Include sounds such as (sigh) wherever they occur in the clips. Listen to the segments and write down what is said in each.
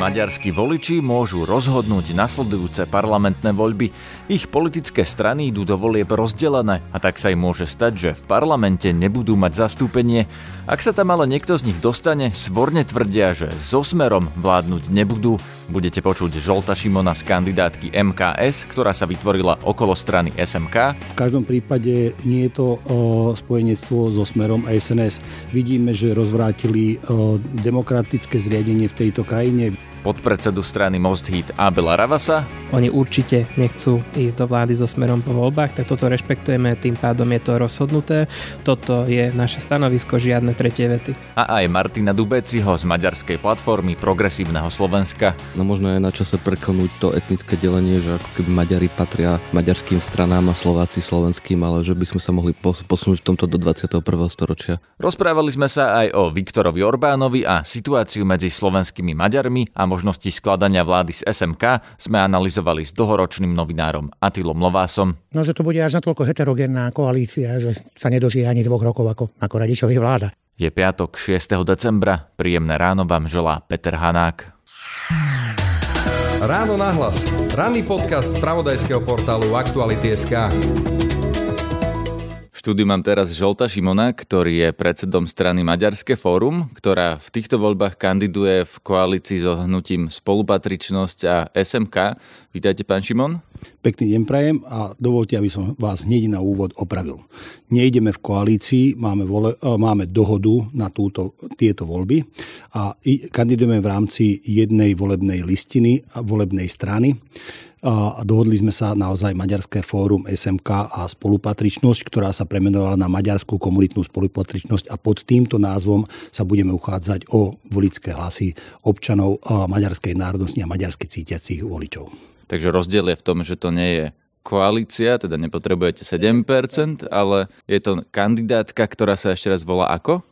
Maďarskí voliči môžu rozhodnúť nasledujúce parlamentné voľby. Ich politické strany idú do volieb rozdelené a tak sa im môže stať, že v parlamente nebudú mať zastúpenie. Ak sa tam ale niekto z nich dostane, svorne tvrdia, že so smerom vládnuť nebudú. Budete počuť Žolta Šimona z kandidátky MKS, ktorá sa vytvorila okolo strany SMK. V každom prípade nie je to spojenectvo so smerom a SNS. Vidíme, že rozvrátili demokratické zriadenie v tejto krajine podpredsedu strany Most Hit Abela Ravasa. Oni určite nechcú ísť do vlády so smerom po voľbách, tak toto rešpektujeme, tým pádom je to rozhodnuté. Toto je naše stanovisko, žiadne tretie vety. A aj Martina Dubeciho z maďarskej platformy Progresívneho Slovenska. No možno je na čase preklnúť to etnické delenie, že ako keby Maďari patria maďarským stranám a Slováci slovenským, ale že by sme sa mohli posunúť v tomto do 21. storočia. Rozprávali sme sa aj o Viktorovi Orbánovi a situáciu medzi slovenskými Maďarmi a možnosti skladania vlády z SMK sme analyzovali s dlhoročným novinárom Atilom Lovásom. No, že to bude až natoľko heterogénna koalícia, že sa nedožije ani dvoch rokov ako, ako radičových vláda. Je piatok 6. decembra. Príjemné ráno vám želá Peter Hanák. Ráno nahlas. Ranný podcast z pravodajského portálu Aktuality.sk štúdiu mám teraz Žolta Šimona, ktorý je predsedom strany Maďarské fórum, ktorá v týchto voľbách kandiduje v koalícii so hnutím Spolupatričnosť a SMK. Vítajte, pán Šimon. Pekný deň prajem a dovolte, aby som vás hneď na úvod opravil. Nejdeme v koalícii, máme, vole, e, máme dohodu na túto, tieto voľby a kandidujeme v rámci jednej volebnej listiny a volebnej strany a dohodli sme sa naozaj Maďarské fórum SMK a spolupatričnosť, ktorá sa premenovala na Maďarskú komunitnú spolupatričnosť a pod týmto názvom sa budeme uchádzať o volické hlasy občanov maďarskej národnosti a maďarsky cítiacich voličov. Takže rozdiel je v tom, že to nie je koalícia, teda nepotrebujete 7%, ale je to kandidátka, ktorá sa ešte raz volá ako?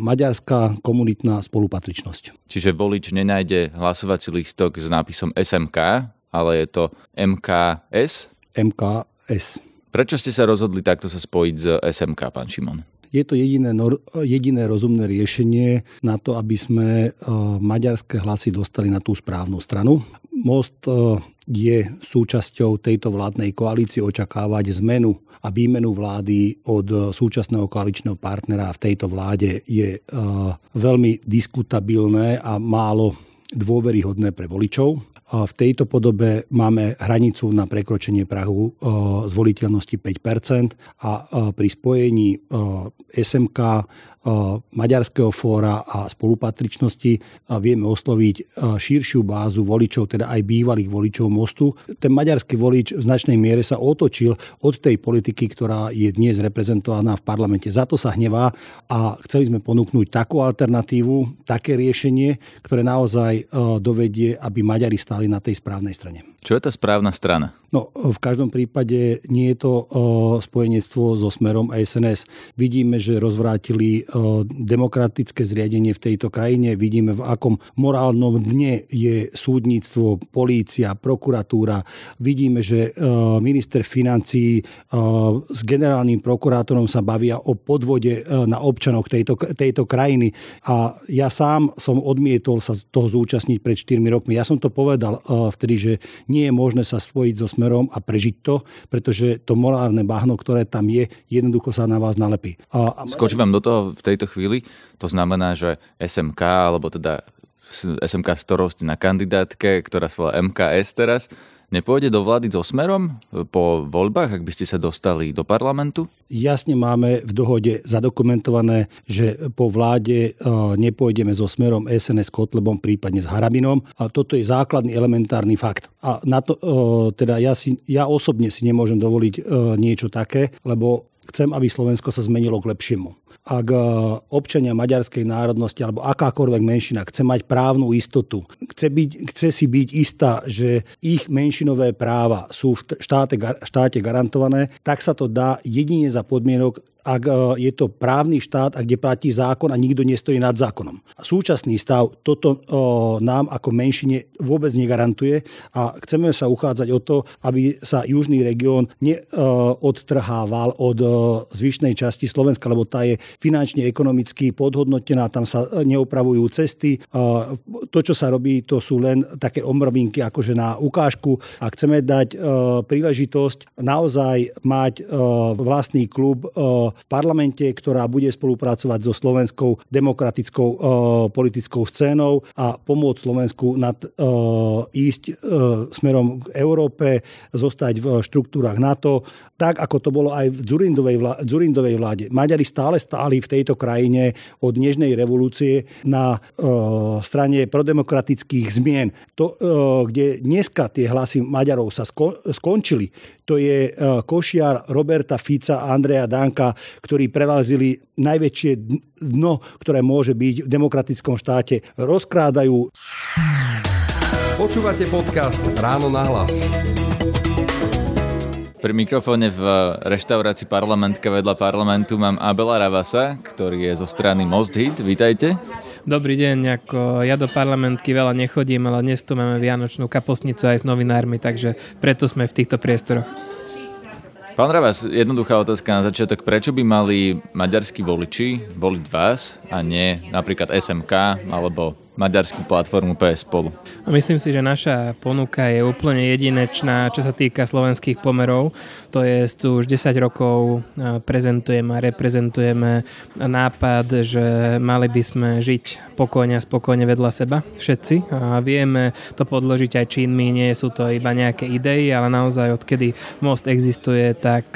Maďarská komunitná spolupatričnosť. Čiže volič nenájde hlasovací lístok s nápisom SMK, ale je to MKS? MKS. Prečo ste sa rozhodli takto sa spojiť s SMK, pán Šimon? Je to jediné, jediné rozumné riešenie na to, aby sme e, maďarské hlasy dostali na tú správnu stranu. Most e, je súčasťou tejto vládnej koalície očakávať zmenu a výmenu vlády od súčasného koaličného partnera v tejto vláde je e, veľmi diskutabilné a málo dôveryhodné pre voličov. V tejto podobe máme hranicu na prekročenie Prahu zvoliteľnosti 5% a pri spojení SMK Maďarského fóra a spolupatričnosti vieme osloviť širšiu bázu voličov, teda aj bývalých voličov mostu. Ten maďarský volič v značnej miere sa otočil od tej politiky, ktorá je dnes reprezentovaná v parlamente. Za to sa hnevá a chceli sme ponúknuť takú alternatívu, také riešenie, ktoré naozaj dovedie, aby Maďari stáli na tej správnej strane. Čo je tá správna strana? No, v každom prípade nie je to spojenectvo so Smerom a SNS. Vidíme, že rozvrátili demokratické zriadenie v tejto krajine. Vidíme, v akom morálnom dne je súdnictvo, polícia, prokuratúra. Vidíme, že minister financí s generálnym prokurátorom sa bavia o podvode na občanoch tejto, tejto krajiny. A ja sám som odmietol sa toho zúčastniť pred 4 rokmi. Ja som to povedal vtedy, že nie je možné sa spojiť so smerom a prežiť to, pretože to morálne bahno, ktoré tam je, jednoducho sa na vás nalepí. A, a... Vám do toho v tejto chvíli. To znamená, že SMK, alebo teda SMK, s ktorou na kandidátke, ktorá sa volá MKS teraz, nepôjde do vlády so smerom po voľbách, ak by ste sa dostali do parlamentu? Jasne máme v dohode zadokumentované, že po vláde e, nepôjdeme so smerom SNS Kotlebom, prípadne s Harabinom. A toto je základný elementárny fakt. A na to, e, teda ja, si, ja osobne si nemôžem dovoliť e, niečo také, lebo chcem, aby Slovensko sa zmenilo k lepšiemu. Ak e, občania maďarskej národnosti alebo akákoľvek menšina chce mať právnu istotu, chce, byť, chce si byť istá, že ich menšinové práva sú v štáte, štáte garantované, tak sa to dá jedine za podmienok, ak e, je to právny štát a kde platí zákon a nikto nestojí nad zákonom. Súčasný stav toto nám ako menšine vôbec negarantuje a chceme sa uchádzať o to, aby sa južný región neodtrhával od zvyšnej časti Slovenska, lebo tá je finančne, ekonomicky podhodnotená, tam sa neopravujú cesty. To, čo sa robí, to sú len také omrvinky akože na ukážku a chceme dať príležitosť naozaj mať vlastný klub v parlamente, ktorá bude spolupracovať so slovenskou demokratickou politickou scénou a pomôcť Slovensku nad, ísť smerom k Európe, zostať v štruktúrach NATO, tak ako to bolo aj v Zurindovej, vláde. Maďari stále stáli v tejto krajine od Nežnej revolúcie na strane prodemokratických zmien. To, kde dneska tie hlasy Maďarov sa skončili, to je košiar Roberta Fica a Andreja Danka, ktorí prelazili najväčšie dno, ktoré môže byť v demokratickom štáte. Rozkrádajú. Počúvate podcast Ráno na hlas. Pri mikrofóne v reštaurácii parlamentka vedľa parlamentu mám Abela Ravasa, ktorý je zo strany Most Hit. Vítajte. Dobrý deň, ako ja do parlamentky veľa nechodím, ale dnes tu máme vianočnú kapostnicu aj s novinármi, takže preto sme v týchto priestoroch. Pán Ravas, jednoduchá otázka na začiatok. Prečo by mali maďarskí voliči voliť vás a nie napríklad SMK alebo maďarskú platformu PS Spolu. Myslím si, že naša ponuka je úplne jedinečná, čo sa týka slovenských pomerov. To je, tu už 10 rokov prezentujeme a reprezentujeme nápad, že mali by sme žiť pokojne a spokojne vedľa seba, všetci. A vieme to podložiť aj činmi, nie sú to iba nejaké idei, ale naozaj odkedy most existuje, tak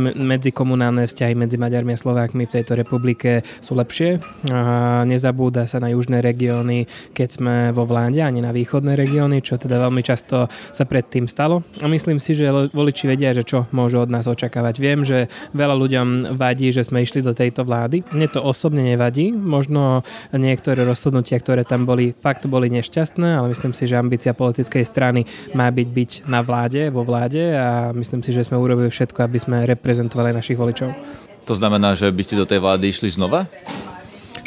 medzikomunálne vzťahy medzi Maďarmi a Slovákmi v tejto republike sú lepšie. A nezabúda sa na južné regióny regióny, keď sme vo vláde, ani na východné regióny, čo teda veľmi často sa predtým stalo. A myslím si, že voliči vedia, že čo môžu od nás očakávať. Viem, že veľa ľuďom vadí, že sme išli do tejto vlády. Mne to osobne nevadí. Možno niektoré rozhodnutia, ktoré tam boli, fakt boli nešťastné, ale myslím si, že ambícia politickej strany má byť byť na vláde, vo vláde a myslím si, že sme urobili všetko, aby sme reprezentovali našich voličov. To znamená, že by ste do tej vlády išli znova?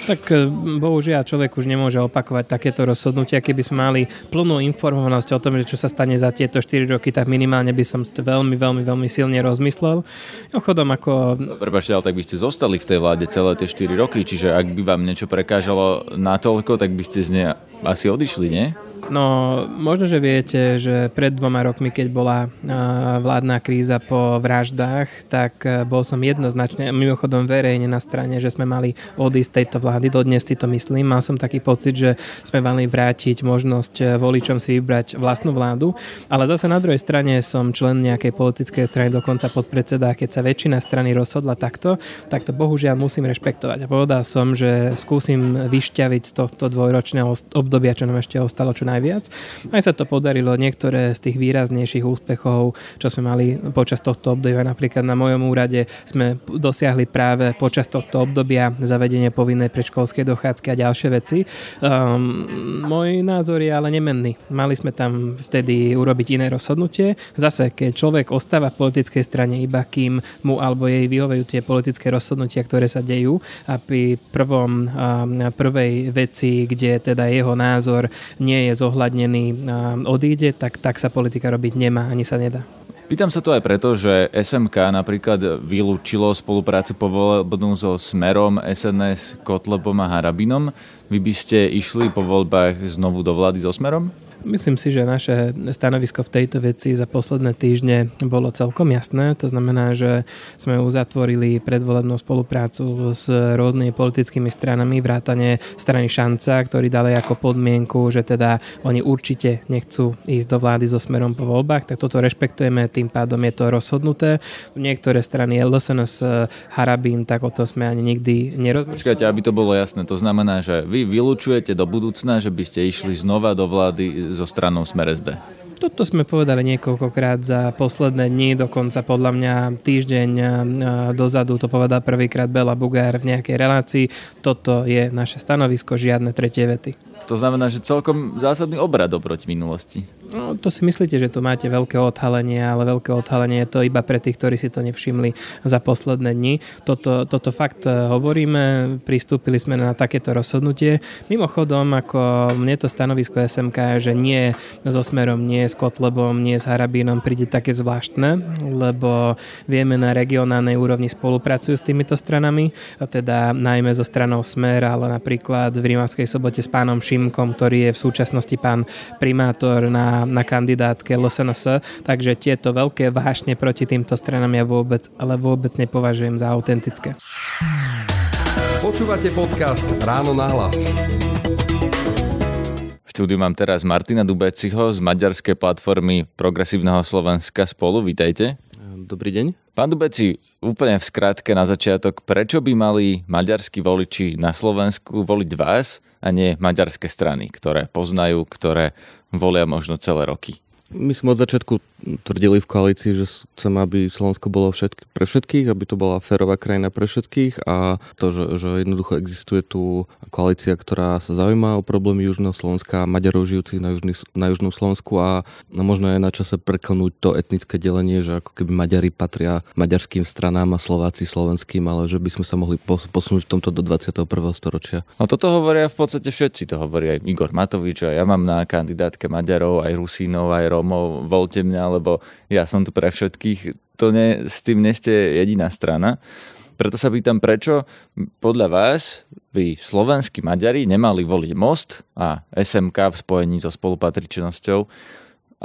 Tak e, bohužiaľ človek už nemôže opakovať takéto rozhodnutia. Keby sme mali plnú informovanosť o tom, že čo sa stane za tieto 4 roky, tak minimálne by som to veľmi, veľmi, veľmi silne rozmyslel. Chodom ako... No, ale tak by ste zostali v tej vláde celé tie 4 roky, čiže ak by vám niečo prekážalo natoľko, tak by ste z nej asi odišli, nie? No, možno, že viete, že pred dvoma rokmi, keď bola vládna kríza po vraždách, tak e, bol som jednoznačne, mimochodom verejne na strane, že sme mali odísť tejto vlády. Dodnes si to myslím. Mal som taký pocit, že sme mali vrátiť možnosť e, voličom si vybrať vlastnú vládu. Ale zase na druhej strane som člen nejakej politickej strany, dokonca podpredseda. Keď sa väčšina strany rozhodla takto, tak to bohužiaľ musím rešpektovať. A povedal som, že skúsim vyšťaviť z tohto dvojročného obdobia, čo nám ešte ostalo, čo najviac. Aj sa to podarilo. Niektoré z tých výraznejších úspechov, čo sme mali počas tohto obdobia, napríklad na mojom úrade sme dosiahli práve počas tohto obdobia zavedenie povinnej predškolskej dochádzky a ďalšie veci. Um, môj názor je ale nemenný. Mali sme tam vtedy urobiť iné rozhodnutie. Zase, keď človek ostáva v politickej strane iba kým mu alebo jej vyhovejú tie politické rozhodnutia, ktoré sa dejú a pri prvom, um, prvej veci, kde teda jeho názor nie je zohľadnený odíde, tak, tak sa politika robiť nemá, ani sa nedá. Pýtam sa to aj preto, že SMK napríklad vylúčilo spoluprácu povolebnú so Smerom, SNS, Kotlebom a Harabinom. Vy by ste išli po voľbách znovu do vlády so Smerom? Myslím si, že naše stanovisko v tejto veci za posledné týždne bolo celkom jasné. To znamená, že sme uzatvorili predvolebnú spoluprácu s rôznymi politickými stranami, vrátane strany Šanca, ktorí dali ako podmienku, že teda oni určite nechcú ísť do vlády so smerom po voľbách, tak toto rešpektujeme, tým pádom je to rozhodnuté. Niektoré strany LSNS Harabín, tak o to sme ani nikdy nerozmýšľali. Počkajte, aby to bolo jasné, to znamená, že vy vylúčujete do budúcna, že by ste išli znova do vlády so stranou Smer SD? Toto sme povedali niekoľkokrát za posledné dni, dokonca podľa mňa týždeň dozadu to povedal prvýkrát Bela Bugár v nejakej relácii. Toto je naše stanovisko, žiadne tretie vety. To znamená, že celkom zásadný obrad oproti minulosti. No, to si myslíte, že tu máte veľké odhalenie, ale veľké odhalenie je to iba pre tých, ktorí si to nevšimli za posledné dni. Toto, toto fakt e, hovoríme, pristúpili sme na takéto rozhodnutie. Mimochodom, ako mne to stanovisko SMK, že nie so Smerom, nie s Kotlebom, nie s Harabínom príde také zvláštne, lebo vieme na regionálnej úrovni spolupracujú s týmito stranami, a teda najmä so stranou Smer, ale napríklad v Rímavskej sobote s pánom Šimkom, ktorý je v súčasnosti pán primátor na na, kandidátke LSNS, takže tieto veľké vášne proti týmto stranám ja vôbec, ale vôbec nepovažujem za autentické. Počúvate podcast Ráno na hlas. V štúdiu mám teraz Martina Dubeciho z maďarskej platformy Progresívneho Slovenska spolu. Vítajte. Dobrý deň. Pán Dubeci, úplne v skratke na začiatok, prečo by mali maďarskí voliči na Slovensku voliť vás a nie maďarské strany, ktoré poznajú, ktoré volia možno celé roky? My sme od začiatku tvrdili v koalícii, že chceme, aby Slovensko bolo všetky, pre všetkých, aby to bola férová krajina pre všetkých a to, že, že jednoducho existuje tu koalícia, ktorá sa zaujíma o problémy Južného Slovenska a Maďarov žijúcich na, južný, na Južnom Slovensku a možno je na čase preklnúť to etnické delenie, že ako keby Maďari patria maďarským stranám a Slováci slovenským, ale že by sme sa mohli posunúť v tomto do 21. storočia. No toto hovoria v podstate všetci, to hovorí aj Igor Matovič a ja mám na kandidátke Maďarov, aj Rusínov, aj Rómov, volte mňa, lebo ja som tu pre všetkých. To ne, s tým neste jediná strana. Preto sa pýtam, prečo podľa vás by slovenskí Maďari nemali voliť Most a SMK v spojení so spolupatričnosťou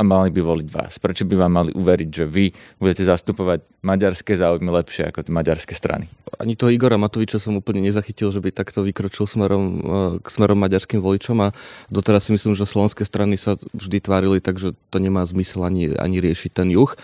a mali by voliť vás? Prečo by vám mali uveriť, že vy budete zastupovať maďarské záujmy lepšie ako tie maďarské strany? Ani toho Igora Matoviča som úplne nezachytil, že by takto vykročil smerom, e, k smerom maďarským voličom a doteraz si myslím, že slovenské strany sa vždy tvárili tak, že to nemá zmysel ani, ani riešiť ten juh.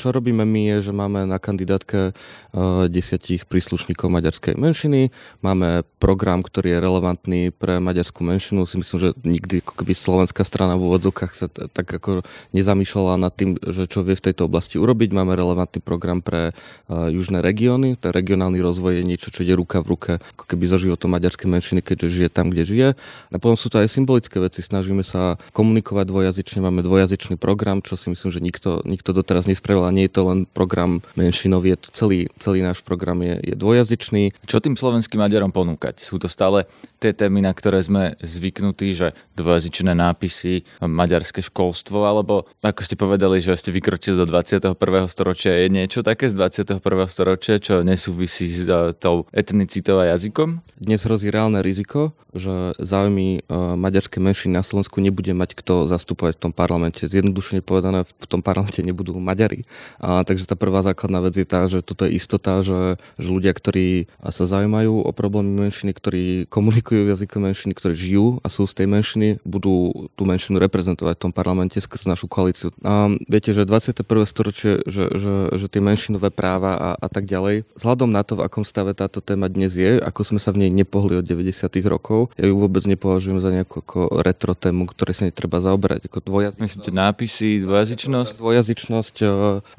Čo robíme my je, že máme na kandidátke uh, desiatich príslušníkov maďarskej menšiny, máme program, ktorý je relevantný pre maďarskú menšinu. Si myslím, že nikdy ako keby slovenská strana v úvodzovkách sa tak ako nezamýšľala nad tým, že čo vie v tejto oblasti urobiť. Máme relevantný program pre uh, južné regióny. Ten regionálny rozvoj je niečo, čo ide ruka v ruke ako keby so životom maďarskej menšiny, keďže žije tam, kde žije. A potom sú to aj symbolické veci. Snažíme sa komunikovať dvojazyčne, máme dvojazyčný program, čo si myslím, že nikto, nikto doteraz nespravil nie je to len program menšinový, je to celý, celý náš program je, je dvojazyčný. Čo tým slovenským Maďarom ponúkať? Sú to stále tie témy, na ktoré sme zvyknutí, že dvojazyčné nápisy, maďarské školstvo, alebo ako ste povedali, že ste vykročili do 21. storočia, je niečo také z 21. storočia, čo nesúvisí s uh, tou etnicitou a jazykom? Dnes hrozí reálne riziko, že záujmy uh, maďarskej menšiny na Slovensku nebude mať kto zastupovať v tom parlamente. Zjednodušene povedané, v tom parlamente nebudú Maďari. A, takže tá prvá základná vec je tá, že toto je istota, že, že ľudia, ktorí sa zaujímajú o problémy menšiny, ktorí komunikujú v jazyku menšiny, ktorí žijú a sú z tej menšiny, budú tú menšinu reprezentovať v tom parlamente skrz našu koalíciu. A viete, že 21. storočie, že, že, že tie menšinové práva a, a tak ďalej, vzhľadom na to, v akom stave táto téma dnes je, ako sme sa v nej nepohli od 90. rokov, ja ju vôbec nepovažujem za nejakú ako retro tému, ktoré sa netreba zaoberať. Ako dvojazyčnosť. Myslíte nápisy, dvojazyčnosť? Dvojazyčnosť,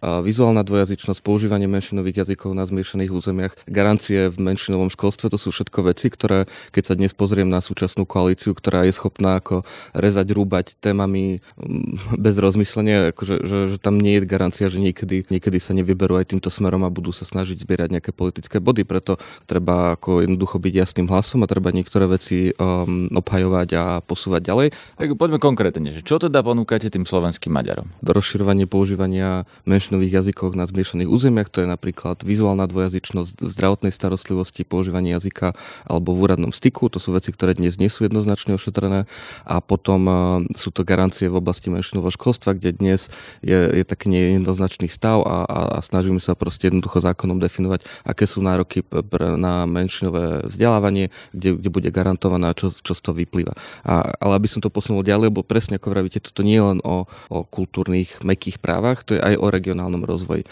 vizuálna dvojazyčnosť, používanie menšinových jazykov na zmiešaných územiach, garancie v menšinovom školstve, to sú všetko veci, ktoré, keď sa dnes pozriem na súčasnú koalíciu, ktorá je schopná ako rezať, rúbať témami mm, bez rozmyslenia, akože, že, že tam nie je garancia, že niekedy, niekedy sa nevyberú aj týmto smerom a budú sa snažiť zbierať nejaké politické body, preto treba ako jednoducho byť jasným hlasom a treba niektoré veci um, obhajovať a posúvať ďalej. Tak poďme konkrétne, čo teda ponúkate tým slovenským Maďarom? Rozširovanie používania menšinových jazykoch na zmiešaných územiach, to je napríklad vizuálna dvojazyčnosť v zdravotnej starostlivosti, používanie jazyka alebo v úradnom styku, to sú veci, ktoré dnes nie sú jednoznačne ošetrené a potom uh, sú to garancie v oblasti menšinového školstva, kde dnes je, je taký nejednoznačný stav a, a, a snažíme sa proste jednoducho zákonom definovať, aké sú nároky na menšinové vzdelávanie, kde, kde bude garantované, čo, čo z toho vyplýva. A, ale aby som to posunul ďalej, lebo presne ako vravíte, toto nie je len o, o kultúrnych, mekých právach, to je aj o regionálnom rozvoji.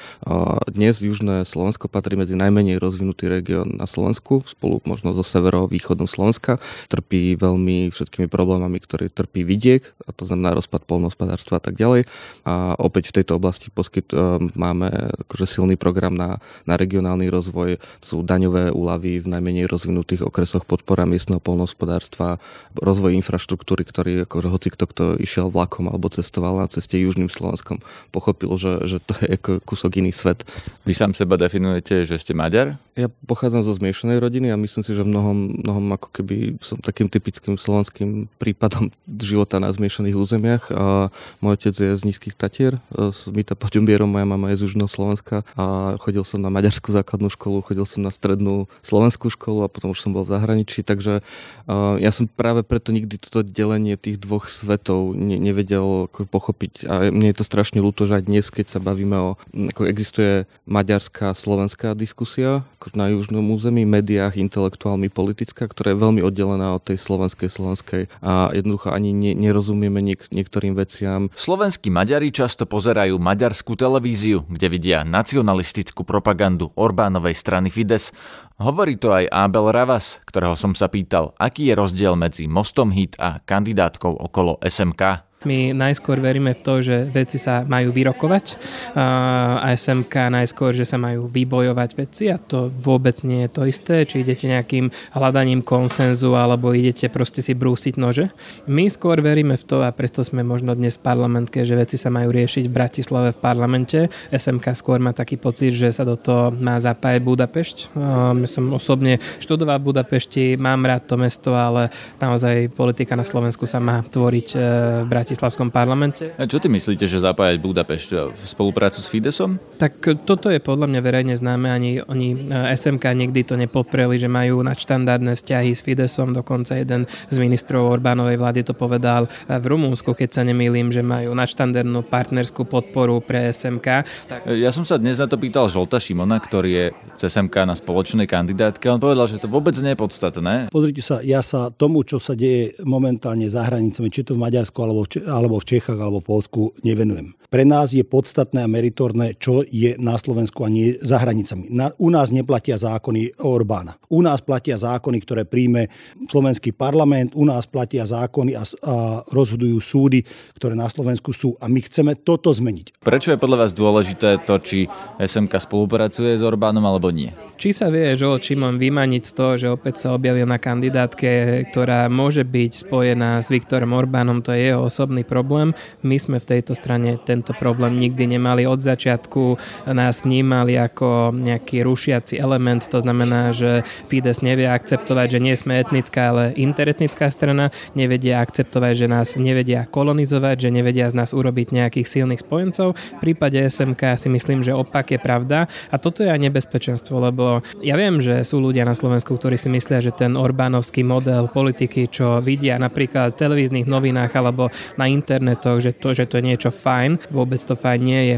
Dnes Južné Slovensko patrí medzi najmenej rozvinutý región na Slovensku, spolu možno so severovýchodom Slovenska. Trpí veľmi všetkými problémami, ktoré trpí vidiek, a to znamená rozpad polnohospodárstva hospodárstva a tak ďalej. A opäť v tejto oblasti poskyt, máme akože silný program na, na regionálny rozvoj, sú daňové úlavy v najmenej rozvinutých okresoch podpora miestneho polnohospodárstva, rozvoj infraštruktúry, ktorý akože hoci kto, kto išiel vlakom alebo cestoval na ceste južným Slovenskom, pochopil, že, že to je ako kúsok iný svet. Vy sám seba definujete, že ste Maďar? Ja pochádzam zo zmiešanej rodiny a myslím si, že mnohom, mnohom ako keby som takým typickým slovenským prípadom života na zmiešaných územiach. A môj otec je z Nízkych Tatier, s Mita Poďumbierom, moja mama je z Južného Slovenska a chodil som na maďarskú základnú školu, chodil som na strednú slovenskú školu a potom už som bol v zahraničí, takže uh, ja som práve preto nikdy toto delenie tých dvoch svetov ne, nevedel pochopiť a mne je to strašne ľúto, že aj dnes, keď sa bavíme o, ako existuje maďarská slovenská diskusia na južnom území, médiách, intelektuálmi, politická, ktorá je veľmi oddelená od tej slovenskej slovenskej a jednoducho ani ne, nerozumieme niek- niektorým veciam. Slovenskí Maďari často pozerajú maďarskú televíziu, kde vidia nacionalistickú propagandu Orbánovej strany Fides. Hovorí to aj Abel Ravas, ktorého som sa pýtal, aký je rozdiel medzi Mostom Hit a kandidátkou okolo SMK. My najskôr veríme v to, že veci sa majú vyrokovať a SMK najskôr, že sa majú vybojovať veci a to vôbec nie je to isté, či idete nejakým hľadaním konsenzu alebo idete proste si brúsiť nože. My skôr veríme v to a preto sme možno dnes v parlamentke, že veci sa majú riešiť v Bratislave v parlamente. SMK skôr má taký pocit, že sa do toho má zapájať Budapešť. Ja som osobne študoval v Budapešti, mám rád to mesto, ale naozaj politika na Slovensku sa má tvoriť e, v Bratislave Bratislavskom parlamente. A čo ty myslíte, že zapájať Budapešť v spoluprácu s Fidesom? Tak toto je podľa mňa verejne známe, ani oni e, SMK nikdy to nepopreli, že majú nadštandardné vzťahy s Fidesom, dokonca jeden z ministrov Orbánovej vlády to povedal e, v Rumúnsku, keď sa nemýlim, že majú nadštandardnú partnerskú podporu pre SMK. Tak... E, ja som sa dnes na to pýtal Žolta Šimona, ktorý je z SMK na spoločnej kandidátke. On povedal, že to vôbec nie je podstatné. Pozrite sa, ja sa tomu, čo sa deje momentálne za hranicami, či to v Maďarsku alebo v alebo v Čechách alebo v Polsku nevenujem. Pre nás je podstatné a meritorné, čo je na Slovensku a nie za hranicami. Na, u nás neplatia zákony Orbána. U nás platia zákony, ktoré príjme slovenský parlament, u nás platia zákony a, a rozhodujú súdy, ktoré na Slovensku sú. A my chceme toto zmeniť. Prečo je podľa vás dôležité to, či SMK spolupracuje s Orbánom alebo nie? Či sa vie, že Čimon vymaniť z toho, že opäť sa objavil na kandidátke, ktorá môže byť spojená s Viktorom Orbánom, to je jeho osobný problém. My sme v tejto strane ten tento problém nikdy nemali od začiatku, nás vnímali ako nejaký rušiaci element, to znamená, že Fides nevie akceptovať, že nie sme etnická, ale interetnická strana, nevedia akceptovať, že nás nevedia kolonizovať, že nevedia z nás urobiť nejakých silných spojencov. V prípade SMK si myslím, že opak je pravda a toto je aj nebezpečenstvo, lebo ja viem, že sú ľudia na Slovensku, ktorí si myslia, že ten Orbánovský model politiky, čo vidia napríklad v televíznych novinách alebo na internetoch, že to, že to je niečo fajn, vôbec to fajn nie je.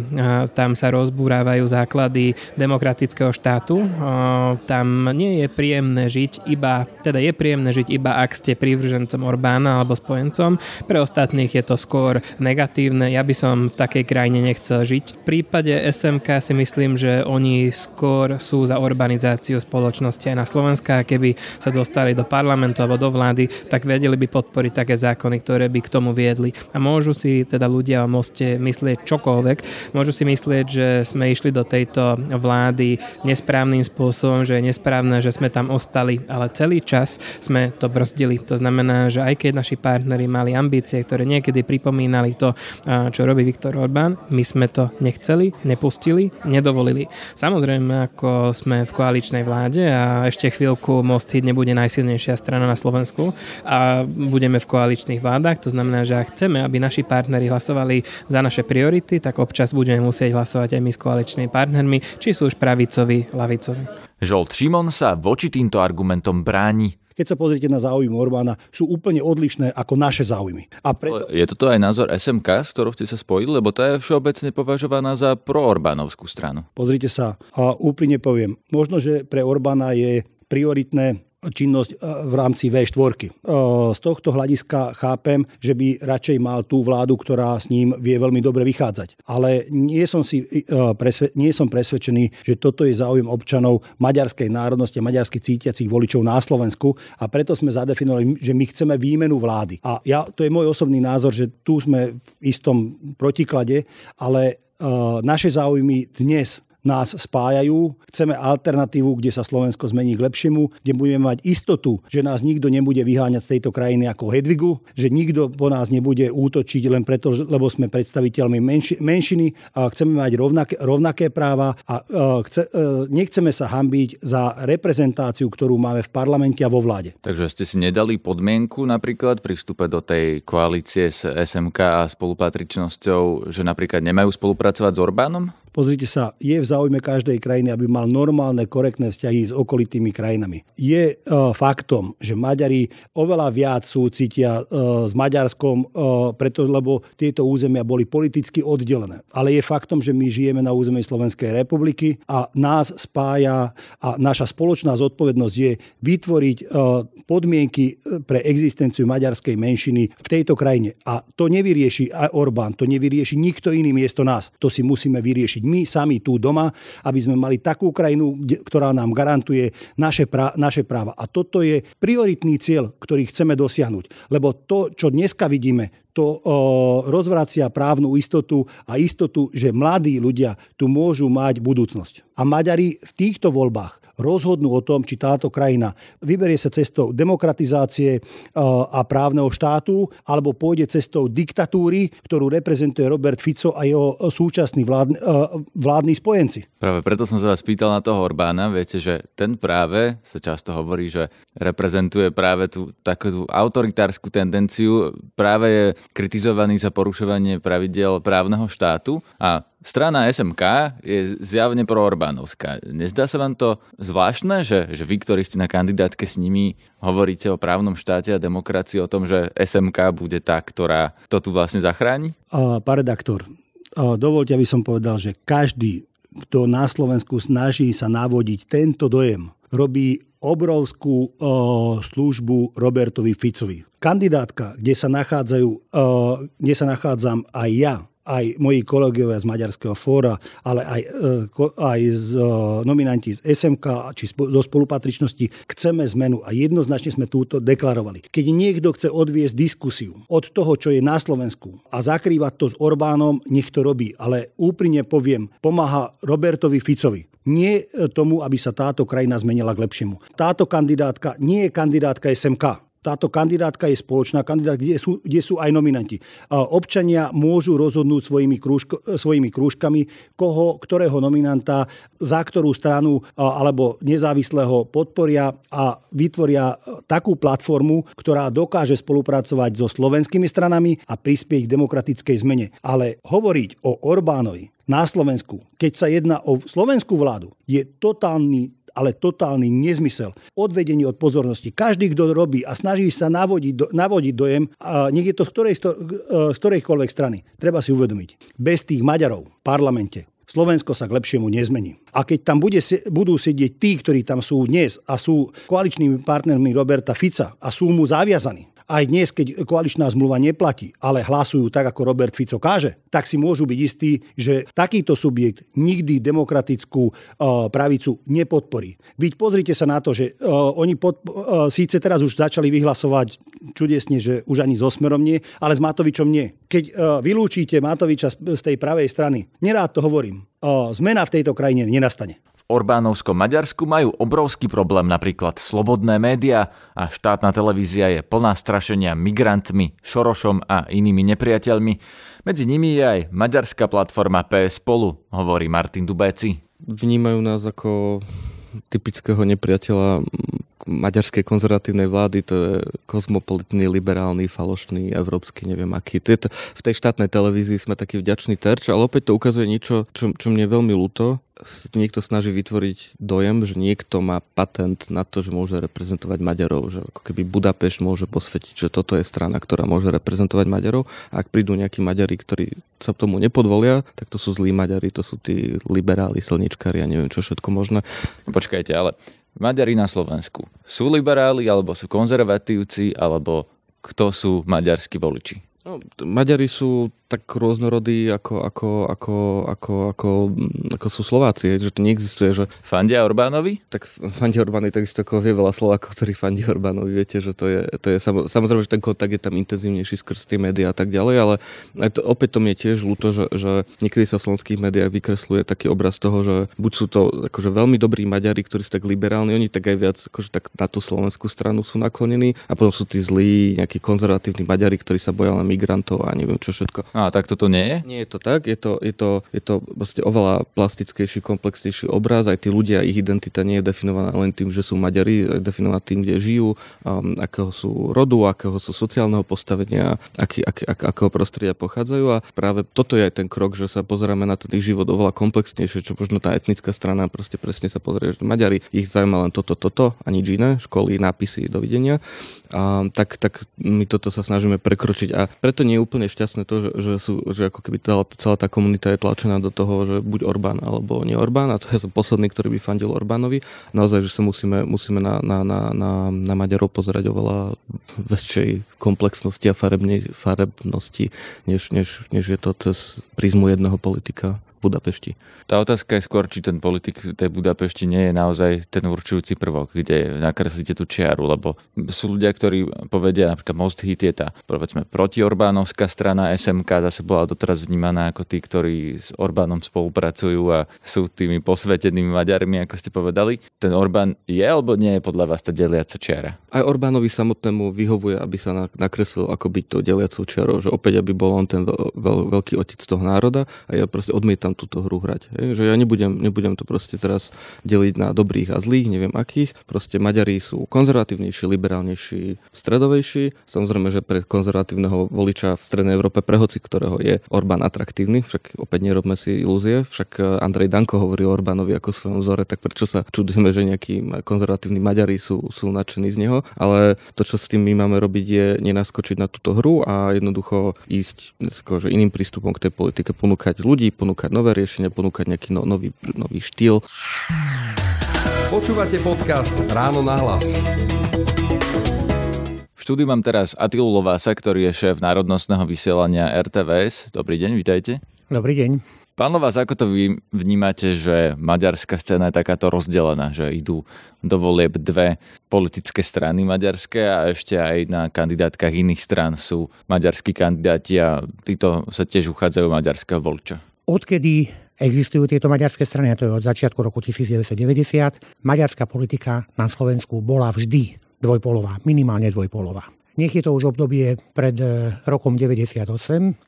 Tam sa rozbúrávajú základy demokratického štátu. Tam nie je príjemné žiť iba, teda je príjemné žiť iba ak ste prívržencom Orbána alebo spojencom. Pre ostatných je to skôr negatívne. Ja by som v takej krajine nechcel žiť. V prípade SMK si myslím, že oni skôr sú za urbanizáciu spoločnosti aj na Slovensku. Keby sa dostali do parlamentu alebo do vlády, tak vedeli by podporiť také zákony, ktoré by k tomu viedli. A môžu si teda ľudia o moste myslieť, myslieť čokoľvek. Môžu si myslieť, že sme išli do tejto vlády nesprávnym spôsobom, že je nesprávne, že sme tam ostali, ale celý čas sme to brzdili. To znamená, že aj keď naši partneri mali ambície, ktoré niekedy pripomínali to, čo robí Viktor Orbán, my sme to nechceli, nepustili, nedovolili. Samozrejme, ako sme v koaličnej vláde a ešte chvíľku Most Hit nebude najsilnejšia strana na Slovensku a budeme v koaličných vládach, to znamená, že ak chceme, aby naši partneri hlasovali za naše priority, tak občas budeme musieť hlasovať aj my s koaličnými partnermi, či sú už pravicovi, lavicovi. Žolt Šimon sa voči týmto argumentom bráni. Keď sa pozriete na záujmy Orbána, sú úplne odlišné ako naše záujmy. A preto... Je toto aj názor SMK, s ktorou ste sa spojili, lebo tá je všeobecne považovaná za pro-Orbánovskú stranu. Pozrite sa, a úplne poviem, možno, že pre Orbána je prioritné činnosť v rámci V4. Z tohto hľadiska chápem, že by radšej mal tú vládu, ktorá s ním vie veľmi dobre vychádzať. Ale nie som, si, nie som presvedčený, že toto je záujem občanov maďarskej národnosti a maďarsky cítiacich voličov na Slovensku a preto sme zadefinovali, že my chceme výmenu vlády. A ja, to je môj osobný názor, že tu sme v istom protiklade, ale naše záujmy dnes nás spájajú. Chceme alternatívu, kde sa Slovensko zmení k lepšiemu, kde budeme mať istotu, že nás nikto nebude vyháňať z tejto krajiny ako Hedvigu, že nikto po nás nebude útočiť len preto, lebo sme predstaviteľmi menši, menšiny a chceme mať rovnaké, rovnaké práva a chce, e, nechceme sa hambiť za reprezentáciu, ktorú máme v parlamente a vo vláde. Takže ste si nedali podmienku napríklad pri vstupe do tej koalície s SMK a spolupatričnosťou, že napríklad nemajú spolupracovať s Orbánom? Pozrite sa, je v záujme každej krajiny, aby mal normálne, korektné vzťahy s okolitými krajinami. Je uh, faktom, že Maďari oveľa viac súcitia uh, s Maďarskom, uh, preto, lebo tieto územia boli politicky oddelené. Ale je faktom, že my žijeme na území Slovenskej republiky a nás spája a naša spoločná zodpovednosť je vytvoriť uh, podmienky pre existenciu maďarskej menšiny v tejto krajine. A to nevyrieši aj Orbán, to nevyrieši nikto iný miesto nás. To si musíme vyriešiť riešiť my sami tu doma, aby sme mali takú krajinu, ktorá nám garantuje naše, prá- naše práva. A toto je prioritný cieľ, ktorý chceme dosiahnuť. Lebo to, čo dneska vidíme, to rozvracia právnu istotu a istotu, že mladí ľudia tu môžu mať budúcnosť. A Maďari v týchto voľbách rozhodnú o tom, či táto krajina vyberie sa cestou demokratizácie a právneho štátu, alebo pôjde cestou diktatúry, ktorú reprezentuje Robert Fico a jeho súčasní vládni, vládni spojenci. Práve preto som sa vás pýtal na toho Orbána. Viete, že ten práve sa často hovorí, že reprezentuje práve tú takú autoritárskú tendenciu, práve je kritizovaný za porušovanie pravidel právneho štátu a strana SMK je zjavne pro-Orbánovská. Nezdá sa vám to zvláštne, že, že vy, ktorí ste na kandidátke s nimi, hovoríte o právnom štáte a demokracii, o tom, že SMK bude tá, ktorá to tu vlastne zachráni? Uh, pán redaktor, dovolte, aby som povedal, že každý, kto na Slovensku snaží sa navodiť tento dojem, robí obrovskú uh, službu Robertovi Ficovi. Kandidátka, kde sa, nachádzajú, uh, kde sa nachádzam aj ja, aj moji kolegovia z Maďarského fóra, ale aj, e, aj z, e, nominanti z SMK či zo spolupatričnosti chceme zmenu a jednoznačne sme túto deklarovali. Keď niekto chce odviesť diskusiu od toho, čo je na Slovensku a zakrývať to s Orbánom, nech to robí. Ale úprimne poviem, pomáha Robertovi Ficovi nie tomu, aby sa táto krajina zmenila k lepšiemu. Táto kandidátka nie je kandidátka SMK táto kandidátka je spoločná kandidátka, kde sú, kde sú aj nominanti. Občania môžu rozhodnúť svojimi, krúžko, svojimi krúžkami, koho, ktorého nominanta, za ktorú stranu alebo nezávislého podporia a vytvoria takú platformu, ktorá dokáže spolupracovať so slovenskými stranami a prispieť k demokratickej zmene. Ale hovoriť o Orbánovi na Slovensku, keď sa jedná o slovenskú vládu, je totálny ale totálny nezmysel. Odvedenie od pozornosti. Každý, kto robí a snaží sa navodiť, do, navodiť dojem, a nech je to z, ktorej, z ktorejkoľvek strany, treba si uvedomiť. Bez tých Maďarov v parlamente Slovensko sa k lepšiemu nezmení. A keď tam bude, budú sedieť tí, ktorí tam sú dnes a sú koaličnými partnermi Roberta Fica a sú mu zaviazaní, aj dnes, keď koaličná zmluva neplatí, ale hlasujú tak, ako Robert Fico káže, tak si môžu byť istí, že takýto subjekt nikdy demokratickú uh, pravicu nepodporí. Byť pozrite sa na to, že uh, oni pod, uh, síce teraz už začali vyhlasovať čudesne, že už ani so Smerom nie, ale s Matovičom nie. Keď vylúčite Matoviča z, tej pravej strany, nerád to hovorím, zmena v tejto krajine nenastane. Orbánovskom Maďarsku majú obrovský problém napríklad slobodné médiá a štátna televízia je plná strašenia migrantmi, Šorošom a inými nepriateľmi. Medzi nimi je aj maďarská platforma PS Spolu, hovorí Martin Dubéci. Vnímajú nás ako typického nepriateľa maďarskej konzervatívnej vlády, to je kozmopolitný, liberálny, falošný, európsky, neviem aký. To je to, v tej štátnej televízii sme taký vďačný terč, ale opäť to ukazuje niečo, čo, čo mne je veľmi ľúto, niekto snaží vytvoriť dojem, že niekto má patent na to, že môže reprezentovať Maďarov, že ako keby Budapešť môže posvetiť, že toto je strana, ktorá môže reprezentovať Maďarov. A ak prídu nejakí Maďari, ktorí sa tomu nepodvolia, tak to sú zlí Maďari, to sú tí liberáli, slničkári a neviem čo všetko možné. Počkajte, ale Maďari na Slovensku sú liberáli, alebo sú konzervatívci, alebo kto sú maďarskí voliči? No, Maďari sú tak rôznorodí, ako, ako, ako, ako, ako, ako sú Slováci, že to neexistuje, že... Fandia Orbánovi? Tak fandia Orbánovi takisto ako vie veľa Slovákov, ktorí fandia Orbánovi, viete, že to je, to je samozrejme, že ten kontakt je tam intenzívnejší skrz tie médiá a tak ďalej, ale to, opäť to mi je tiež ľúto, že, že niekedy sa v slovenských médiách vykresluje taký obraz toho, že buď sú to akože veľmi dobrí Maďari, ktorí sú tak liberálni, oni tak aj viac akože tak na tú slovenskú stranu sú naklonení a potom sú tí zlí, nejakí konzervatívni Maďari, ktorí sa boja len migrantov a neviem čo všetko. A tak toto nie je? Nie je to tak, je to, je to, je to vlastne oveľa plastickejší, komplexnejší obraz, aj tí ľudia, ich identita nie je definovaná len tým, že sú Maďari, je definovaná tým, kde žijú, um, akého sú rodu, akého sú sociálneho postavenia, aký, ak, ak, akého prostredia pochádzajú a práve toto je aj ten krok, že sa pozeráme na ten ich život oveľa komplexnejšie, čo možno tá etnická strana proste presne sa pozrie, že Maďari ich zaujíma len toto, toto a nič iné, školy, nápisy, dovidenia a, tak, tak my toto sa snažíme prekročiť a preto nie je úplne šťastné to, že, že, sú, že ako keby celá, celá tá komunita je tlačená do toho, že buď Orbán alebo nie Orbán a to je som posledný, ktorý by fandil Orbánovi. Naozaj, že sa musíme, musíme na, na, na, na, na Maďarov pozerať oveľa väčšej komplexnosti a farebnej, farebnosti, než, než, než je to cez prízmu jedného politika. Budapešti. Tá otázka je skôr, či ten politik tej Budapešti nie je naozaj ten určujúci prvok, kde nakreslíte tú čiaru, lebo sú ľudia, ktorí povedia, napríklad Most Hit je tá, povedzme, protiorbánovská strana SMK, zase bola doteraz vnímaná ako tí, ktorí s Orbánom spolupracujú a sú tými posvetenými Maďarmi, ako ste povedali. Ten Orbán je alebo nie je podľa vás tá deliaca čiara? Aj Orbánovi samotnému vyhovuje, aby sa nakreslil ako byť to deliacou čiarou, že opäť, aby bol on ten veľ, veľ, veľký otec toho národa a ja proste odmietam tam túto hru hrať. Je, že ja nebudem, nebudem to proste teraz deliť na dobrých a zlých, neviem akých. Proste Maďari sú konzervatívnejší, liberálnejší, stredovejší. Samozrejme, že pre konzervatívneho voliča v Strednej Európe, pre hoci ktorého je Orbán atraktívny, však opäť nerobme si ilúzie, však Andrej Danko hovorí o Orbánovi ako svojom vzore, tak prečo sa čudujeme, že nejakí konzervatívni Maďari sú, sú nadšení z neho, ale to, čo s tým my máme robiť, je nenaskočiť na túto hru a jednoducho ísť že iným prístupom k tej politike, ponúkať ľudí, ponúkať nové riešenia, ponúkať nejaký no, nový, nový štýl. Počúvate podcast Ráno na hlas. V štúdiu mám teraz Atilu Lovása, ktorý je šéf národnostného vysielania RTVS. Dobrý deň, vítajte. Dobrý deň. Pán Lovás, ako to vy vnímate, že maďarská scéna je takáto rozdelená, že idú do volieb dve politické strany maďarské a ešte aj na kandidátkach iných strán sú maďarskí kandidáti a títo sa tiež uchádzajú maďarského voliča? Odkedy existujú tieto maďarské strany, a to je od začiatku roku 1990, maďarská politika na Slovensku bola vždy dvojpolová, minimálne dvojpolová. Nech je to už obdobie pred e, rokom 98,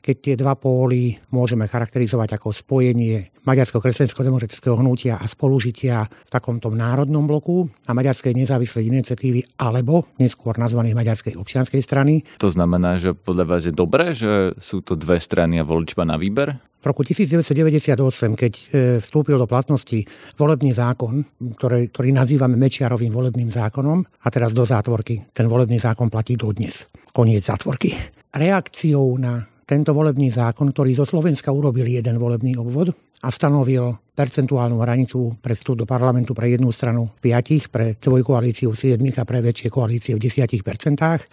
keď tie dva póly môžeme charakterizovať ako spojenie maďarsko-kresťansko-demokratického hnutia a spolužitia v takomto národnom bloku a maďarskej nezávislej iniciatívy alebo neskôr nazvanej maďarskej občianskej strany. To znamená, že podľa vás je dobré, že sú to dve strany a voličba na výber? V roku 1998, keď e, vstúpil do platnosti volebný zákon, ktorý, ktorý nazývame Mečiarovým volebným zákonom, a teraz do zátvorky, ten volebný zákon platí dodnes. Koniec zátvorky. Reakciou na tento volebný zákon, ktorý zo Slovenska urobil jeden volebný obvod a stanovil percentuálnu hranicu pre vstup do parlamentu pre jednu stranu v 5, pre dvojkoalíciu v 7 a pre väčšie koalície v 10%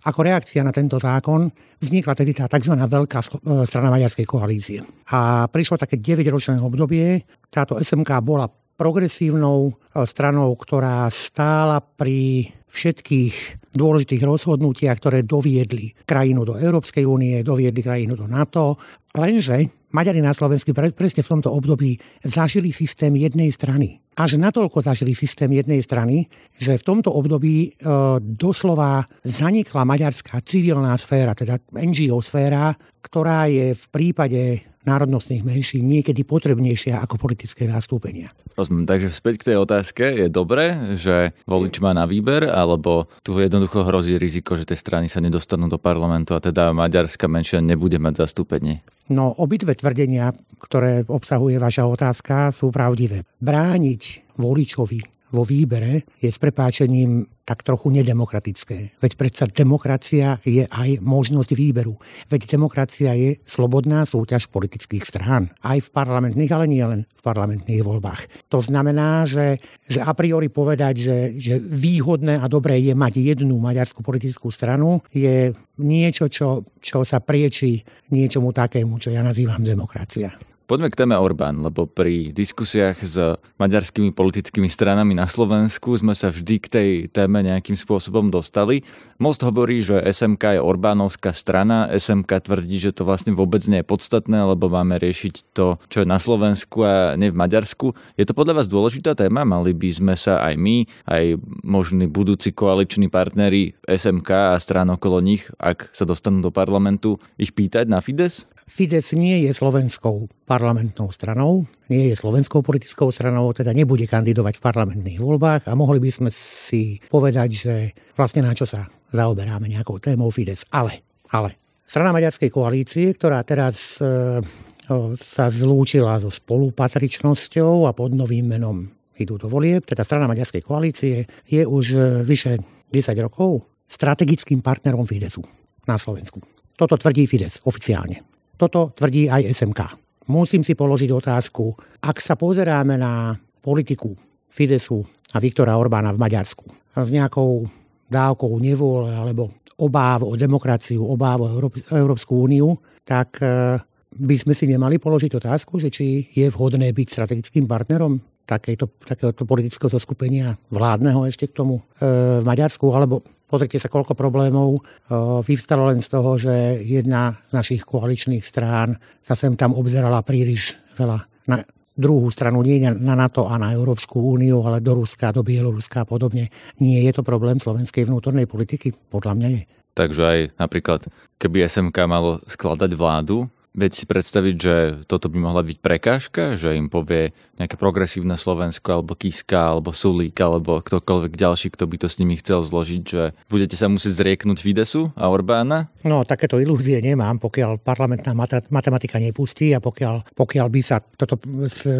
Ako reakcia na tento zákon vznikla tedy tá tzv. veľká e, strana maďarskej koalície. A prišlo také 9-ročné obdobie, táto SMK bola progresívnou e, stranou, ktorá stála pri všetkých dôležitých rozhodnutiach, ktoré doviedli krajinu do Európskej únie, doviedli krajinu do NATO. Lenže Maďari na Slovensku presne v tomto období zažili systém jednej strany. Až natoľko zažili systém jednej strany, že v tomto období e, doslova zanikla maďarská civilná sféra, teda NGO sféra, ktorá je v prípade národnostných menšín niekedy potrebnejšia ako politické zastúpenia. Rozumiem, takže späť k tej otázke. Je dobré, že volič má na výber, alebo tu jednoducho hrozí riziko, že tie strany sa nedostanú do parlamentu a teda maďarská menšina nebude mať zastúpenie? No, obidve tvrdenia, ktoré obsahuje vaša otázka, sú pravdivé. Brániť voličovi vo výbere je s prepáčením tak trochu nedemokratické. Veď predsa demokracia je aj možnosť výberu. Veď demokracia je slobodná súťaž politických strán. Aj v parlamentných, ale nie len v parlamentných voľbách. To znamená, že, že a priori povedať, že, že výhodné a dobré je mať jednu maďarskú politickú stranu, je niečo, čo, čo sa prieči niečomu takému, čo ja nazývam demokracia. Poďme k téme Orbán, lebo pri diskusiách s maďarskými politickými stranami na Slovensku sme sa vždy k tej téme nejakým spôsobom dostali. Most hovorí, že SMK je Orbánovská strana, SMK tvrdí, že to vlastne vôbec nie je podstatné, lebo máme riešiť to, čo je na Slovensku a nie v Maďarsku. Je to podľa vás dôležitá téma? Mali by sme sa aj my, aj možní budúci koaliční partnery SMK a strán okolo nich, ak sa dostanú do parlamentu, ich pýtať na Fides? Fides nie je slovenskou parlamentnou stranou, nie je slovenskou politickou stranou, teda nebude kandidovať v parlamentných voľbách a mohli by sme si povedať, že vlastne na čo sa zaoberáme nejakou témou Fides. Ale, ale strana maďarskej koalície, ktorá teraz e, sa zlúčila so spolupatričnosťou a pod novým menom idú do volieb, teda strana maďarskej koalície je už e, vyše 10 rokov strategickým partnerom Fidesu na Slovensku. Toto tvrdí Fides oficiálne. Toto tvrdí aj SMK. Musím si položiť otázku, ak sa pozeráme na politiku Fidesu a Viktora Orbána v Maďarsku s nejakou dávkou nevôle alebo obáv o demokraciu, obáv o Európsku úniu, tak e, by sme si nemali položiť otázku, že či je vhodné byť strategickým partnerom takéto, takéhoto politického zoskupenia vládneho ešte k tomu e, v Maďarsku, alebo Pozrite sa, koľko problémov vyvstalo len z toho, že jedna z našich koaličných strán sa sem tam obzerala príliš veľa na druhú stranu, nie na NATO a na Európsku úniu, ale do Ruska, do Bieloruska a podobne. Nie je to problém slovenskej vnútornej politiky? Podľa mňa je. Takže aj napríklad, keby SMK malo skladať vládu, Viete si predstaviť, že toto by mohla byť prekážka, že im povie nejaké progresívne Slovensko, alebo Kiska, alebo Sulík, alebo ktokoľvek ďalší, kto by to s nimi chcel zložiť, že budete sa musieť zrieknúť Fidesu a Orbána? No, takéto ilúzie nemám, pokiaľ parlamentná matematika nepustí a pokiaľ, pokiaľ by sa toto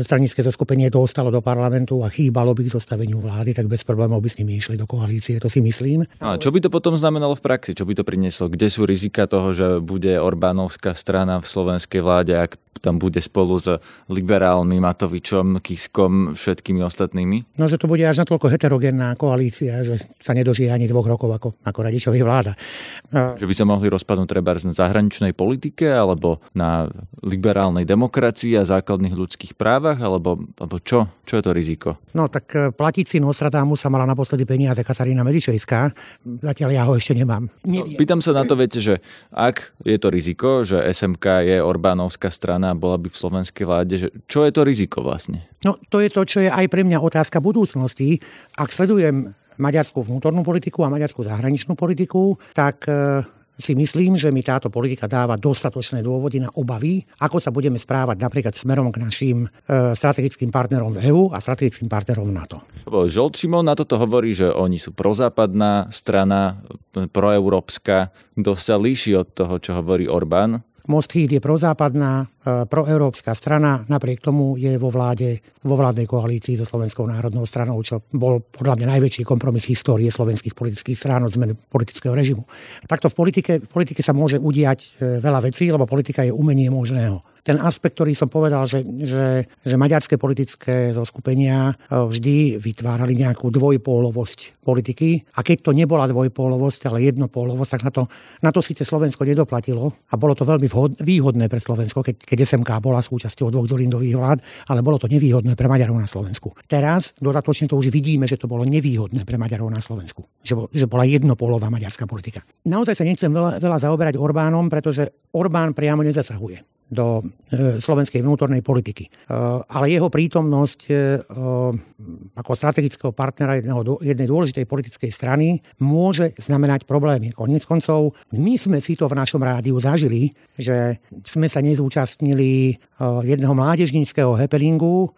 stranické zoskupenie dostalo do parlamentu a chýbalo by k zostaveniu vlády, tak bez problémov by s nimi išli do koalície, to si myslím. A čo by to potom znamenalo v praxi? Čo by to prinieslo? Kde sú rizika toho, že bude Orbánovská strana v slovenskej vláde, ak tam bude spolu s liberálmi, Matovičom, Kiskom, všetkými ostatnými? No, že to bude až natoľko heterogénna koalícia, že sa nedožije ani dvoch rokov ako, ako radičový vláda. Že by sa mohli rozpadnúť treba na zahraničnej politike, alebo na liberálnej demokracii a základných ľudských právach, alebo, alebo čo? Čo je to riziko? No, tak e, platiť si Nostradamu sa mala naposledy peniaze Katarína Medičejská. Zatiaľ ja ho ešte nemám. No, pýtam sa na to, viete, že ak je to riziko, že SMK je Orbánovská strana a bola by v slovenskej vláde, že čo je to riziko vlastne? No to je to, čo je aj pre mňa otázka budúcnosti. Ak sledujem maďarskú vnútornú politiku a maďarskú zahraničnú politiku, tak e, si myslím, že mi táto politika dáva dostatočné dôvody na obavy, ako sa budeme správať napríklad smerom k našim e, strategickým partnerom v EÚ a strategickým partnerom v NATO. Žolt Šimon na toto hovorí, že oni sú prozápadná strana, proeurópska. Kto sa líši od toho, čo hovorí Orbán? Most je prozápadná, e, proeurópska strana, napriek tomu je vo, vláde, vo vládnej koalícii so Slovenskou národnou stranou, čo bol podľa mňa najväčší kompromis histórie slovenských politických strán od zmeny politického režimu. Takto v politike, v politike sa môže udiať e, veľa vecí, lebo politika je umenie možného ten aspekt, ktorý som povedal, že, že, že maďarské politické zoskupenia e, vždy vytvárali nejakú dvojpólovosť politiky a keď to nebola dvojpólovosť, ale jednopólovosť, tak na to, na to síce Slovensko nedoplatilo a bolo to veľmi vhod, výhodné pre Slovensko, keď, keď SMK bola súčasťou dvoch dolindových vlád, ale bolo to nevýhodné pre Maďarov na Slovensku. Teraz dodatočne to už vidíme, že to bolo nevýhodné pre Maďarov na Slovensku, že, bol, že bola jednopólová maďarská politika. Naozaj sa nechcem veľa, veľa zaoberať Orbánom, pretože Orbán priamo nezasahuje do e, slovenskej vnútornej politiky. E, ale jeho prítomnosť e, ako strategického partnera jedného, jednej dôležitej politickej strany môže znamenať problémy. Koniec koncov, my sme si to v našom rádiu zažili, že sme sa nezúčastnili jedného mládežníckého happeningu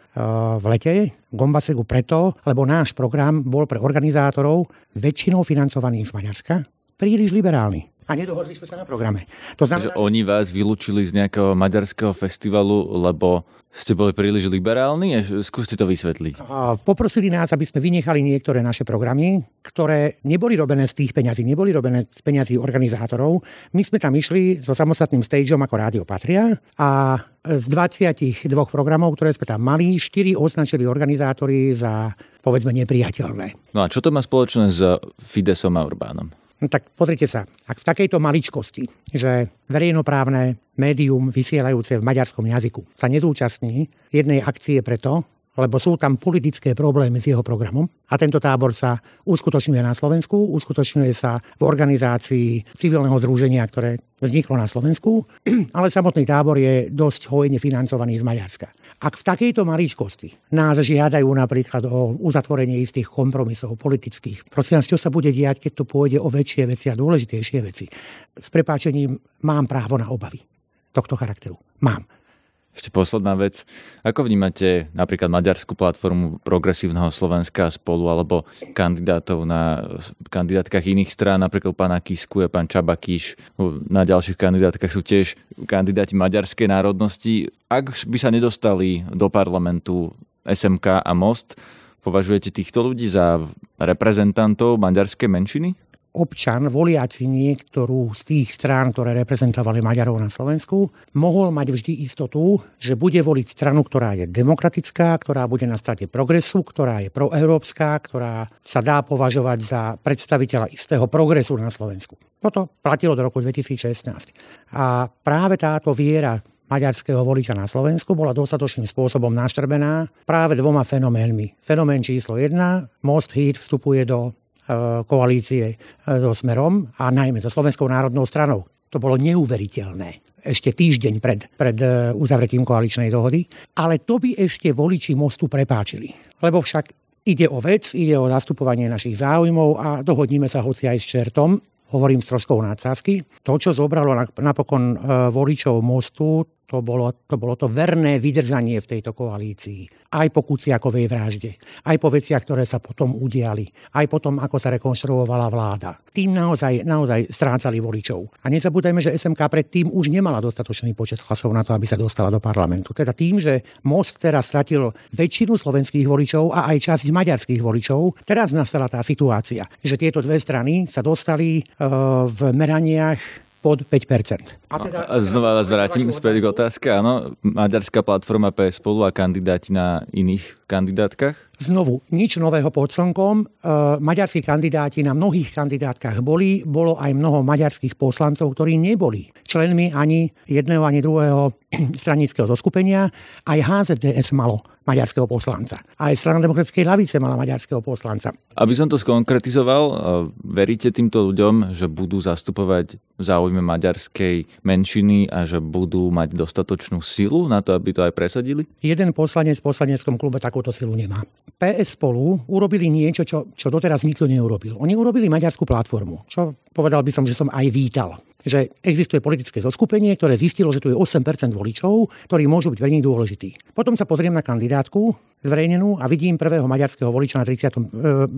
v lete Gombasegu preto, lebo náš program bol pre organizátorov väčšinou financovaný z Maďarska príliš liberálny. A nedohodli sme sa na programe. To znamená, že oni vás vylúčili z nejakého maďarského festivalu, lebo ste boli príliš liberálni? Skúste to vysvetliť. A poprosili nás, aby sme vynechali niektoré naše programy, ktoré neboli robené z tých peňazí, neboli robené z peňazí organizátorov. My sme tam išli so samostatným stageom ako Rádio Patria a z 22 programov, ktoré sme tam mali, 4 označili organizátori za povedzme nepriateľné. No a čo to má spoločné s Fidesom a Orbánom? No tak pozrite sa, ak v takejto maličkosti, že verejnoprávne médium vysielajúce v maďarskom jazyku sa nezúčastní jednej akcie preto, lebo sú tam politické problémy s jeho programom a tento tábor sa uskutočňuje na Slovensku, uskutočňuje sa v organizácii civilného združenia, ktoré vzniklo na Slovensku, (clears throat) ale samotný tábor je dosť hojne financovaný z Maďarska. Ak v takejto maličkosti nás žiadajú napríklad o uzatvorenie istých kompromisov politických, prosím vás, čo sa bude diať, keď to pôjde o väčšie veci a dôležitejšie veci? S prepáčením mám právo na obavy tohto charakteru. Mám. Ešte posledná vec. Ako vnímate napríklad maďarskú platformu progresívneho Slovenska spolu alebo kandidátov na kandidátkach iných strán, napríklad pána Kisku a pán Čabakíš. Na ďalších kandidátkach sú tiež kandidáti maďarskej národnosti. Ak by sa nedostali do parlamentu SMK a Most, považujete týchto ľudí za reprezentantov maďarskej menšiny? Občan, voliaci niektorú z tých strán, ktoré reprezentovali Maďarov na Slovensku, mohol mať vždy istotu, že bude voliť stranu, ktorá je demokratická, ktorá bude na strate progresu, ktorá je proeurópska, ktorá sa dá považovať za predstaviteľa istého progresu na Slovensku. Toto platilo do roku 2016. A práve táto viera maďarského voliča na Slovensku bola dostatočným spôsobom naštrbená práve dvoma fenoménmi. Fenomén číslo 1, Most Heat vstupuje do koalície e, so Smerom a najmä so Slovenskou národnou stranou. To bolo neuveriteľné ešte týždeň pred, pred e, uzavretím koaličnej dohody. Ale to by ešte voliči Mostu prepáčili. Lebo však ide o vec, ide o zastupovanie našich záujmov a dohodníme sa hoci aj s čertom, hovorím s troškou nadsázky. To, čo zobralo napokon voličov Mostu, to bolo, to bolo to verné vydržanie v tejto koalícii. Aj po Kuciakovej vražde, aj po veciach, ktoré sa potom udiali, aj po tom, ako sa rekonštruovala vláda. Tým naozaj, naozaj strácali voličov. A nezabúdajme, že SMK predtým už nemala dostatočný počet hlasov na to, aby sa dostala do parlamentu. Teda tým, že Most teraz stratil väčšinu slovenských voličov a aj časť maďarských voličov, teraz nastala tá situácia, že tieto dve strany sa dostali uh, v meraniach pod 5%. A, teda, a znova vás vrátim späť k otázke. Áno, Maďarská platforma PS spolu a kandidáti na iných kandidátkach? Znovu, nič nového pod slnkom. E, maďarskí kandidáti na mnohých kandidátkach boli. Bolo aj mnoho maďarských poslancov, ktorí neboli členmi ani jedného, ani druhého (clears throat) stranického zoskupenia. Aj HZDS malo maďarského poslanca. Aj strana demokratickej lavice mala maďarského poslanca. Aby som to skonkretizoval, e, veríte týmto ľuďom, že budú zastupovať záujme maďarskej menšiny a že budú mať dostatočnú silu na to, aby to aj presadili? Jeden poslanec v poslaneckom klube takúto silu nemá. PS spolu urobili niečo, čo, čo doteraz nikto neurobil. Oni urobili maďarskú platformu, čo povedal by som, že som aj vítal že existuje politické zoskupenie, ktoré zistilo, že tu je 8% voličov, ktorí môžu byť nich dôležití. Potom sa pozriem na kandidátku zverejnenú a vidím prvého maďarského voliča na 30, e,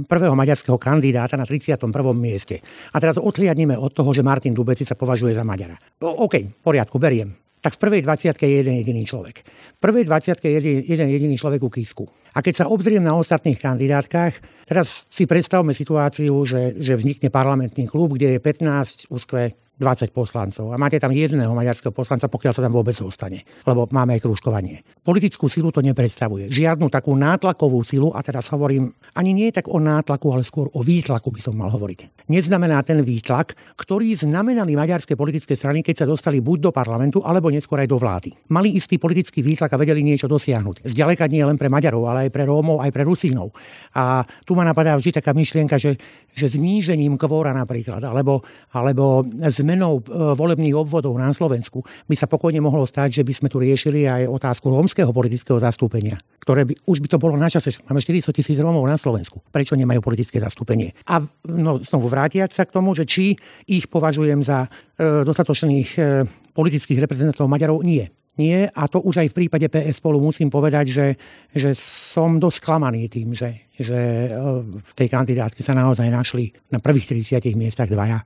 prvého maďarského kandidáta na 31. mieste. A teraz odhliadneme od toho, že Martin Dubeci sa považuje za Maďara. O, OK, poriadku, beriem tak v prvej 20 je jeden jediný človek. V prvej 20 je jeden, jeden jediný človek u Kisku. A keď sa obzriem na ostatných kandidátkach, teraz si predstavme situáciu, že, že vznikne parlamentný klub, kde je 15 úskve 20 poslancov a máte tam jedného maďarského poslanca, pokiaľ sa tam vôbec zostane, lebo máme aj krúžkovanie. Politickú silu to nepredstavuje. Žiadnu takú nátlakovú silu, a teraz hovorím, ani nie tak o nátlaku, ale skôr o výtlaku by som mal hovoriť. Neznamená ten výtlak, ktorý znamenali maďarské politické strany, keď sa dostali buď do parlamentu, alebo neskôr aj do vlády. Mali istý politický výtlak a vedeli niečo dosiahnuť. Zďaleka nie len pre Maďarov, ale aj pre Rómov, aj pre Rusínov. A tu ma napadá vždy taká myšlienka, že, že znížením kvóra napríklad, alebo, alebo z zmenou e, volebných obvodov na Slovensku by sa pokojne mohlo stať, že by sme tu riešili aj otázku rómskeho politického zastúpenia, ktoré by, už by to bolo na čase. Máme 400 tisíc Rómov na Slovensku. Prečo nemajú politické zastúpenie? A no, znovu vrátiať sa k tomu, že či ich považujem za e, dostatočných e, politických reprezentantov Maďarov, nie. Nie, a to už aj v prípade PS spolu musím povedať, že, že som dosť sklamaný tým, že, že e, v tej kandidátke sa naozaj našli na prvých 30 miestach dvaja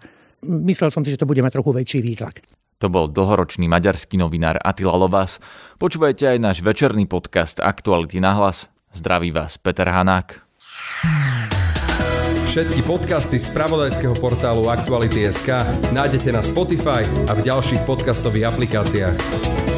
myslel som si, že to bude mať trochu väčší výtlak. To bol dlhoročný maďarský novinár Attila Lovás. Počúvajte aj náš večerný podcast Aktuality na hlas. Zdraví vás Peter Hanák. Všetky podcasty z pravodajského portálu Aktuality.sk nájdete na Spotify a v ďalších podcastových aplikáciách.